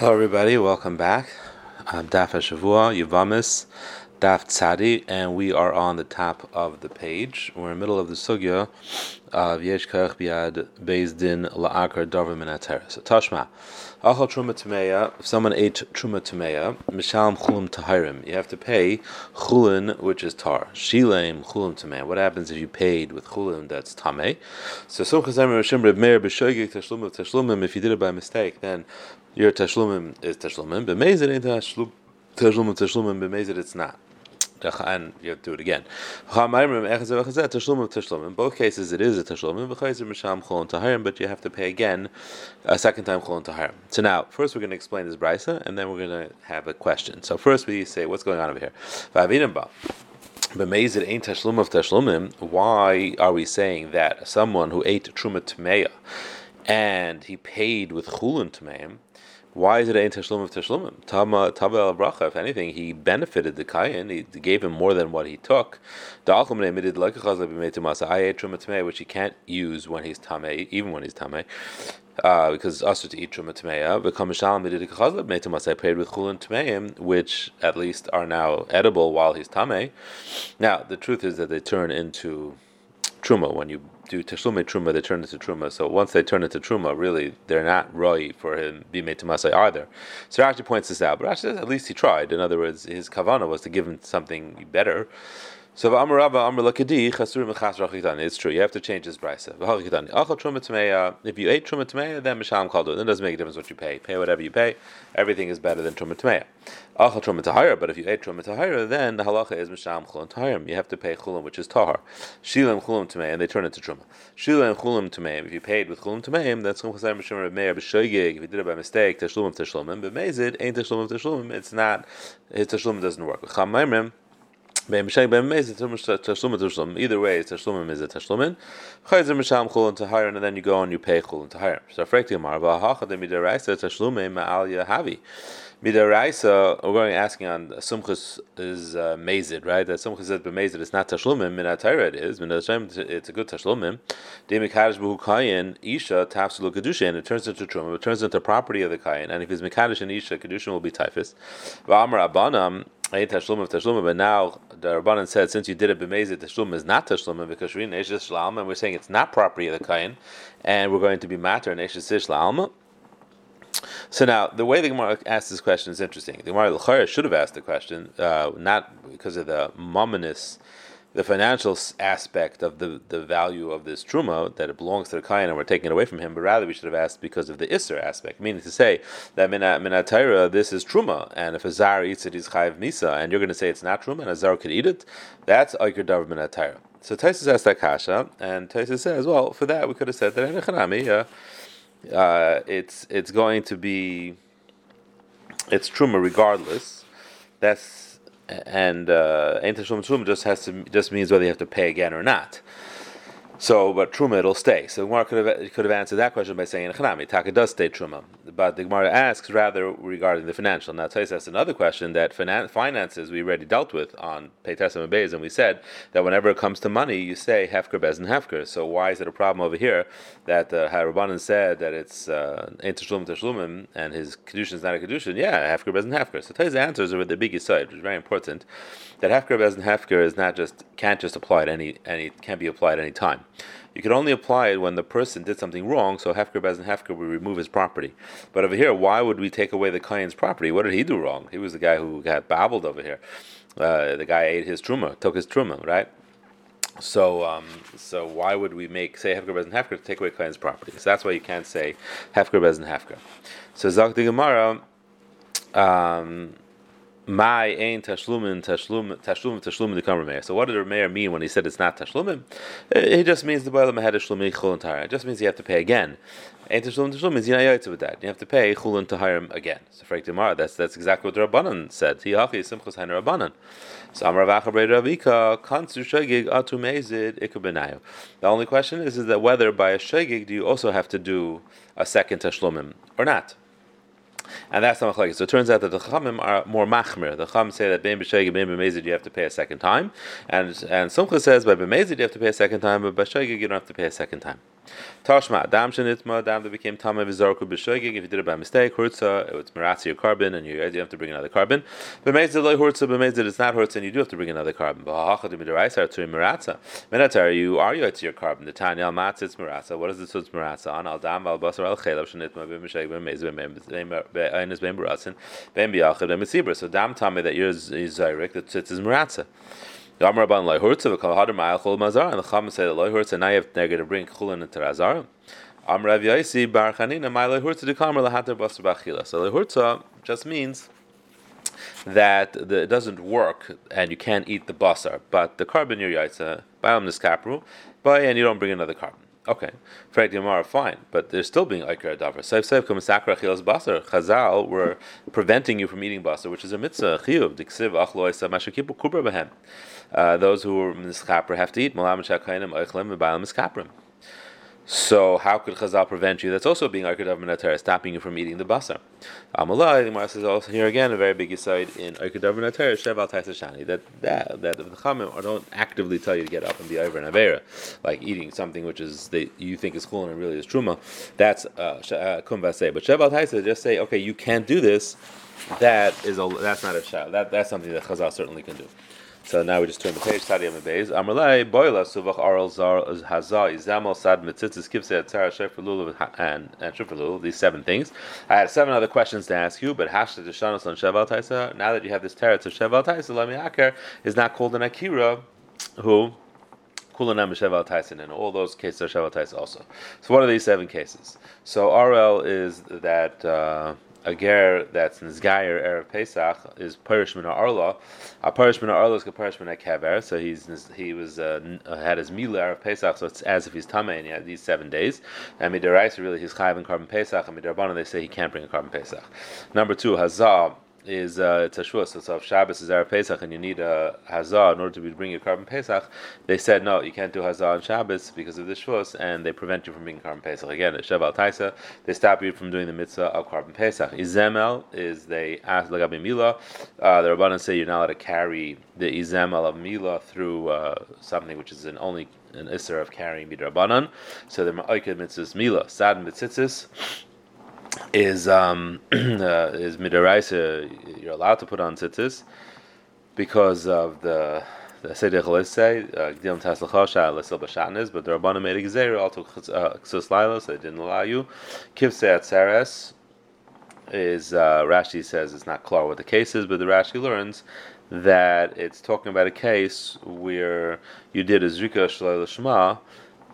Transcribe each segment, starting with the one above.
Hello, everybody. Welcome back. I'm Daf Shavua Yuvamis, Daf Tzadi, and we are on the top of the page. We're in the middle of the sugya of Yesh Kach Biad Beis Din La'akar Darva Minater. So Tashma, Achal Truma Tameya. If someone ate Truma Tameya, Mishalim Chulim Tahirim. You have to pay Chulin, which is tar. Shileim Chulim Tameya. What happens if you paid with Chulin that's Tameh? So Emer Rishim Reb Meir B'Shoigik Tashlum of Tashlumim. If you did it by mistake, then your Tashlumim is Tashlumim. B'Mezid ain't Tashlumim. Tashlumim B'Mezid it's not and you have to do it again. In both cases, it is a tashlum, but you have to pay again a second time chulon taharim. So now, first we're going to explain this brisa, and then we're going to have a question. So first we say, what's going on over here? Why are we saying that someone who ate truma tmeya and he paid with chulun tmeim? Why is it ein tashlum of tashlumim? Tama tabel bracha. If anything, he benefited the kayan. He gave him more than what he took. The alchum admitted like a chazal b'meitumasa. I ate truma which he can't use when he's tamei, even when he's tamei. Uh, because also to eat truma tmeya, become shalom did chazal b'meitumasa. I paid with chulun tmeim, which at least are now edible while he's tamei. Now the truth is that they turn into truma when you do tashlume truma, they turn into truma. So once they turn into truma, really they're not roi for him be made to masai either. So Rashi points this out, but Rashi says at least he tried. In other words, his kavana was to give him something better. So Amar Rabba Amar Lakadi Chasur Mechas Rachitani. It's true. You have to change this brisa. Achal Truma Tmeya. If you ate Truma Tmeya, then Misham it. Then it doesn't make a difference what you pay. Pay whatever you pay. Everything is better than Truma Tmeya. Achal Truma Tahira. But if you ate Truma Tahira, then the halacha is Misham Chulun Tahirim. You have to pay Chulun, which is Tahar. Shilam Chulun Tmeya, and they turn into Truma. Shilam Chulun Tmeya. If you paid with Chulun Tmeya, then Tzum Chasar Misham Meir B'Shoigig. If you did it by mistake, Tashlumim Tashlumim. But ain't Tashlumim Tashlumim. It's not. His Tashlumim doesn't work. Chamaimrim. Either way, it's tashlumim is a tashlumin. Chayzer misham chulun tahirin, and then you go and you pay chulun tahirin. So frekti amar v'hacha de midaraisa tashlumim ma'al yahavi. Midaraisa, we're going asking on sumchus is uh, mazid, right? That sumchus says b'mazid it's not tashlumim. Min it is. Min it's a good tashlumim. Demikadish b'hu kayin isha tafsulu kedusha, and it turns into truma. It turns into property of the kayin, and if he's mekadish and isha, kedusha will be typhus. V'amar abanam. Tashlum of Tashlum, but now the Rabbanan said since you did it b'mezid, Tashlum is not Tashlum because Shrin Eshes Shlalma, and we're saying it's not property of the Kain, and we're going to be matter and Eshes Shlalma. So now the way the Gemara asked this question is interesting. The Gemara should have asked the question uh, not because of the mominous the financial aspect of the, the value of this truma that it belongs to the kain and we're taking it away from him, but rather we should have asked because of the isser aspect, meaning to say that minatayra this is truma, and if a zar eats it, he's chayiv misa, and you're going to say it's not truma, and a zar could eat it, that's aikar davar. So Taisus asked that kasha, and Taisus says, well, for that we could have said that uh, uh, it's it's going to be it's truma regardless. That's and uh, Truma just has to just means whether you have to pay again or not. So, but truma it'll stay. So the Gemara could have could have answered that question by saying In Chanami Taka does stay truma, but the Gemara asks rather regarding the financial. Now, Tais asks another question that finan- finances we already dealt with on Peitasam and Beis, and we said that whenever it comes to money, you say hefker bez and hefker. So why is it a problem over here that uh, Harabanan said that it's uh, ein tashlum tashlumim and his kedushin is not a kedushin? Yeah, hefker bez and hefker. So Tais answers are with the biggest side, which is very important. That hefker bez and hefker is not just can't just apply at any any can be applied at any time. You can only apply it when the person did something wrong, so Hefker and Hefker would remove his property. But over here, why would we take away the Kayan's property? What did he do wrong? He was the guy who got babbled over here. Uh, the guy ate his truma, took his truma, right? So, um, so why would we make say Hefker and Hefker to take away Kayan's property? So that's why you can't say Hefker Bez and Hefker. So Zak the Gemara. Um, my ain tashlumin tashlum tashlum tashlum the kamer So what did the mayor mean when he said it's not tashlumim? He just means the boilam had a shlumi chulun tahar. It just means you have to pay again. Ain tashlum tashlum means you're not with that. You have to pay chulun taharim again. So for Gemara, that's that's exactly what the Rabbanan said. Tiyachi simchus hain Rabbanan. So Amar Vacha Ravika kansu shegig atu mezid ikubenayu. The only question is is that whether by a shegig do you also have to do a second tashlumim or not? And that's not machlekes. So it turns out that the chachamim are more machmir. The chachamim say that bein b'shegig, bein b'mezid, you have to pay a second time, and and Sumcha says by b'mezid you have to pay a second time, but b'shegig you don't have to pay a second time. Tashma, dam shenitma, dam that became tame v'zarku b'shoigig. If you did it by mistake, hurtza, it's maratzi your korban, and you, you have to bring another korban. B'mezid loy hurtza, b'mezid it's not hurtza, and you do have to bring another korban. B'hachad midaraisa to maratza. Menatar, you are you to your korban. The tanya al matz it's maratza. What is the tzutz maratza on? Al dam al basar al chelav shenitma b'mishayg b'mezid b'meinis b'em b'ratzin b'em b'yachad b'em mitzibra. So dam tame that yours is zayrik, the tzutz is maratza. Yamar ban loy hurtza v'kal hadar ma'al mazar, and the say that loy hurtza. Now you have to bring chulin into razar. Am Rav Yaisi bar Chanina my lehurtza de kamer lahater basar b'achila. So lehurtza just means that the, it doesn't work and you can't eat the basar, but the korban your yaitza bayam niskapru, by and you don't bring another carbon. Okay, Frank Gemara, fine, but they're still being Iker Adavar. Seif Seif Kumasakra Chilas Basar. Chazal were preventing you from eating basar, which is a mitzvah, Chiyuv, Diksiv, Achloisa, Mashakipu, Kubra Behem. Uh, those who are Miskapra have to eat. So how could Chazal prevent you? That's also being Arkadav Minatar, stopping you from eating the basar. Amalai, the Gemara says also here again a very big aside in Arkadav Minatar, Sheval Taisashani, that that that the Chamim don't actively tell you to get up and be over an Avera, like eating something which is they, you think is cool and really is Truma. That's uh, uh. But Sheval Taisa just say, okay, you can't do this. That is a that's not a shah. That that's something that Chazal certainly can do. So now we just turn the page. Tadi Amabeis. Amalei boila suvach aral zar hazah izamal sad mitzitzis kivse atzara shefer lulav and and shefer. These seven things. I had seven other questions to ask you, but hashta deshanos on sheval taisa. Now that you have this teretz of sheval taisa, lami aker is not called an akira, who kulanam sheval taisa. In all those cases are sheval taisa also. So what are these seven cases? So RL is that. Uh, a ger that's nizgayer erev Pesach is parish min arla. A parish min arla is a parish min kever. So he's he was uh, had his mila erev Pesach, so it's as if he's tamei and he had these seven days. And midiraisa really he's chayv in korban Pesach, and midarabana they say he can't bring a korban Pesach. Number two, hazah is uh, it's a shua. So if Shabbos is Erev Pesach and you need a hazah in order to be bring your korban Pesach, they said no, you can't do hazah on Shabbos because of the shuas, and they prevent you from being korban Pesach. Again, at Sheval Taisa, they stop you from doing the mitzvah of korban Pesach. Izemel is they ask Lagabi Mila. Uh, the Rabbanan say you're not allowed to carry the Izemel of Mila through uh, something which is an only an isser of carrying midrabanan. So the ma'oiked mitzvahs Mila, sad mitzitzis is um, uh, is midaraisa. You're allowed to put on tzitzis because of the the seder chalise gdil taslachosha lesil b'shatnes, but the rabbanim made a gezer also ksus laila, so they didn't allow you. Kivse atzeres is uh, Rashi says it's not clear what the case is, but the Rashi learns that it's talking about a case where you did a zrika shalai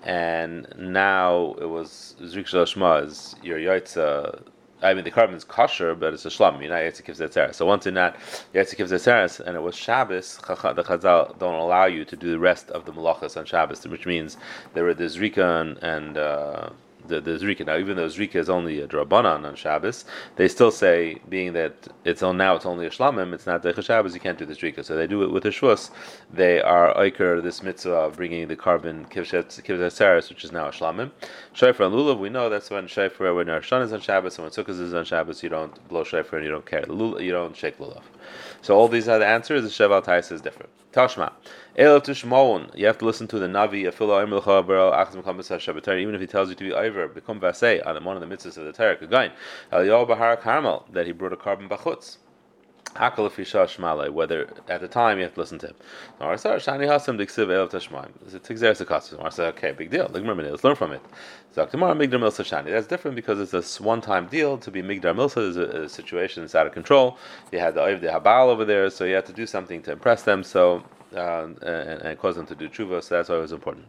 and now it was Zrik is your Yaitza. I mean, the korban is kosher, but it's a shlam. You're not Yetzikiv Zetzeres. So once in that Yetzikiv Zetzeres, and it was Shabbos, the Chazal don't allow you to do the rest of the malachas on Shabbos, which means there were the Zrika and, and uh, the, the Zrika. Now, even though Zrika is only a drabanan on Shabbos, they still say, being that it's on now it's only a shlamim, it's not the Shabbos, you can't do the Zrika. So they do it with a shvus. They are oiker this mitzvah of bringing the korban kivshet saris, which is now a shlamim. Shayfer and lulav, we know that's when shayfer when our shon is on Shabbos and when sukkah is on Shabbos, you don't blow shayfer and you don't care. You don't shake lulav. So all these are the answers. The sheval tais is different. Tashma. You have to listen to the Navi, even if he tells you to be Iver, become Vasei on one of the mitzvahs of the Torah. Again, Eliyahu Bahar Carmel, that he brought a korban bachutz. Whether at the time you have to listen to him. It's okay, big deal. Let's learn from it. That's different because it's a one-time deal. To be Migdar Milsa is a, a situation that's out of control. You had the Oiv the Habal over there, so you had to do something to impress them. So uh, and, and, cause them to do tshuva. So that's why it was important.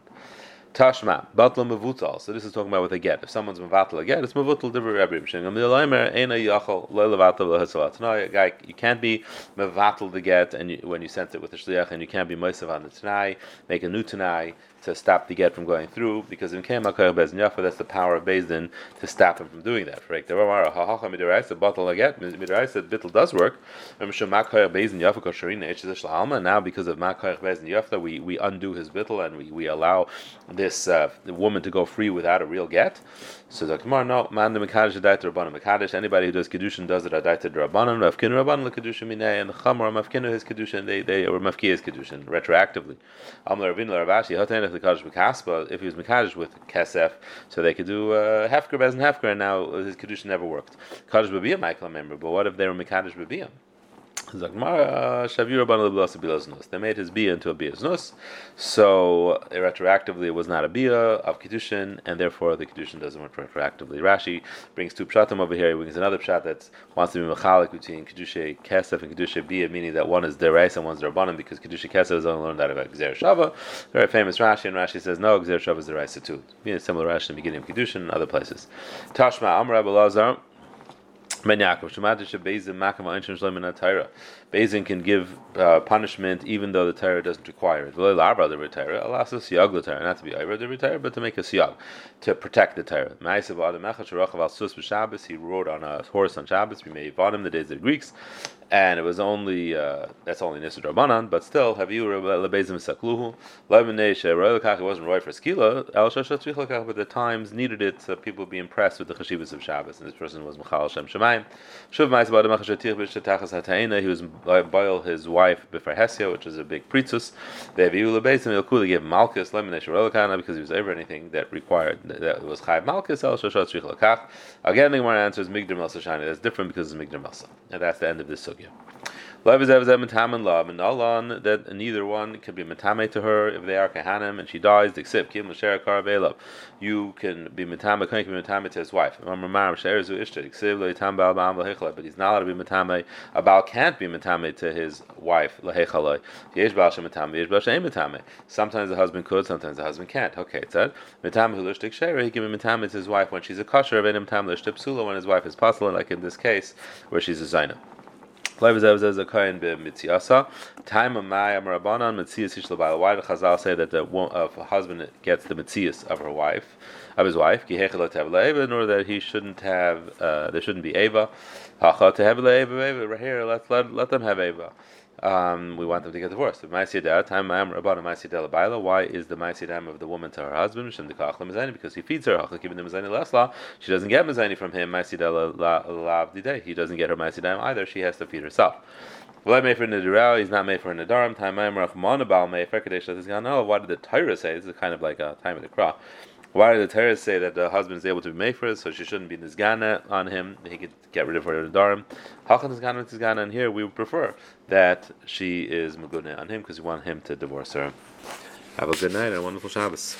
Tashma, batla mevutal. So this is talking about with a get. If someone's mevatel a get, it's mevutal divrei Rabbi. The ena yachol. No, a guy, you can't be mevatel the get, and you, when you sent it with the shliach, and you can't be moisav on the tanai, make a new tanai to stop the get from going through, because in Kem HaKoyach Bezdin Yafa, that's the power of Bezdin to stop him from doing that. Right? The Ramar HaHacha Midiraisa Bittel does work. And Now because of Makoyach Bezdin Yafa, we we undo his bittel and we, we allow this uh, woman to go free without a real get. So the Gemara, no, man the Mekadesh Adaita Rabbanim Mekadesh. Anybody who does Kedushin does it Adaita Rabbanim. Mafkinu Rabbanim the Kedushin Minei and Chamor Mafkinu his Kedushin. They they or Mafki his Kedushin retroactively. Amar Ravina Ravashi The Kadosh Bekaspa. If he was Mekadesh with Kesef, so they could do uh, Hefker Bez and Hefker, and now his Kedushin never worked. Kadosh Babiyam Michael member, but what if they were Mekadesh Babiyam? Uh, they made his bia into a bia's nus, so retroactively it was not a bia of kedushin, and therefore the kedushin doesn't work retroactively. Rashi brings two pshatim over here. He brings another pshat that wants to be mechalik between kedushay kesef and kedushay bia, meaning that one is derais and one's derbanim, because kedushay kesef is only learned out of Gzer Shava. Very famous Rashi, and Rashi says no, Gzer Shava is derais too. Being similar Rashi in the beginning of kedushin and other places. Tashma Amr. Ben Yaakov, Shematish Bezin Makam Einshin Shloim Torah. Bezin can give uh, punishment even though the Torah doesn't require it. V'lo labra the Torah, alas siyag the Torah, not to be over the Torah, but to make a siyag to protect the Torah. Ma'asav Adam Echad Sharachav Al Sus B'Shabbos. He rode on a horse on Shabbos. We may him the days of the Greeks, and it was only uh, that's only Nisud Rabbanan, but still have you lebezim sakluhu lemonei she'roilakach. It wasn't right for skila. El shashat but the times needed it so people would be impressed with the chashivas of Shabbos. And this person was Michal Shem Shemayim. Shuv ma'is ba'adam achashatich b'shetachas hatayina. He was boil his wife before Hesia, which is a big pritzus. They gave malchus she'roilakach because he was over anything that required that was chayv malchus. El shashat tzrich Again, the Gemara answers migdar. That's different because it's migdar and that's the end of this sugya. That neither one can be metame to her if they are kahanim and she dies. Except kim l'sher karavelav, you can be metame. Can be metame to his wife. But he's not allowed to be metame. A baal can't be metame to his wife. Sometimes the husband could, sometimes the husband can't. Okay, it said metame hulishtik shera. He can be metame to his wife when she's a kosher. Of an shit sula when his wife is puzzling, like in this case where she's a zaina. Time of my amarabanan mitziyus hichlabal. Why the Chazal say that the uh, husband gets the Mitzias of her wife, of his wife, in order that he shouldn't have, uh, there shouldn't be Eva. Hacha to have Eva, here, let, let, let them have Eva um, we want them to get divorced. Why is the Maisidam of the woman to her husband? Because he feeds her. She doesn't get Mazani from him. He doesn't get her Maisidam either. She has to feed herself. Well, made for Nidirah, he's not made for Nidarim. Time Rachman about Mefer Kadesh why did the Torah say? This is kind of like a time of the crop. Why did the Torah say that the husband is able to be it, so she shouldn't be nizgana on him? He could get rid of her in darim. Nidarim. Hachan nizgana nizgana, and here we would prefer that she is magune on him because we want him to divorce her. Have a good night and a wonderful Shabbos.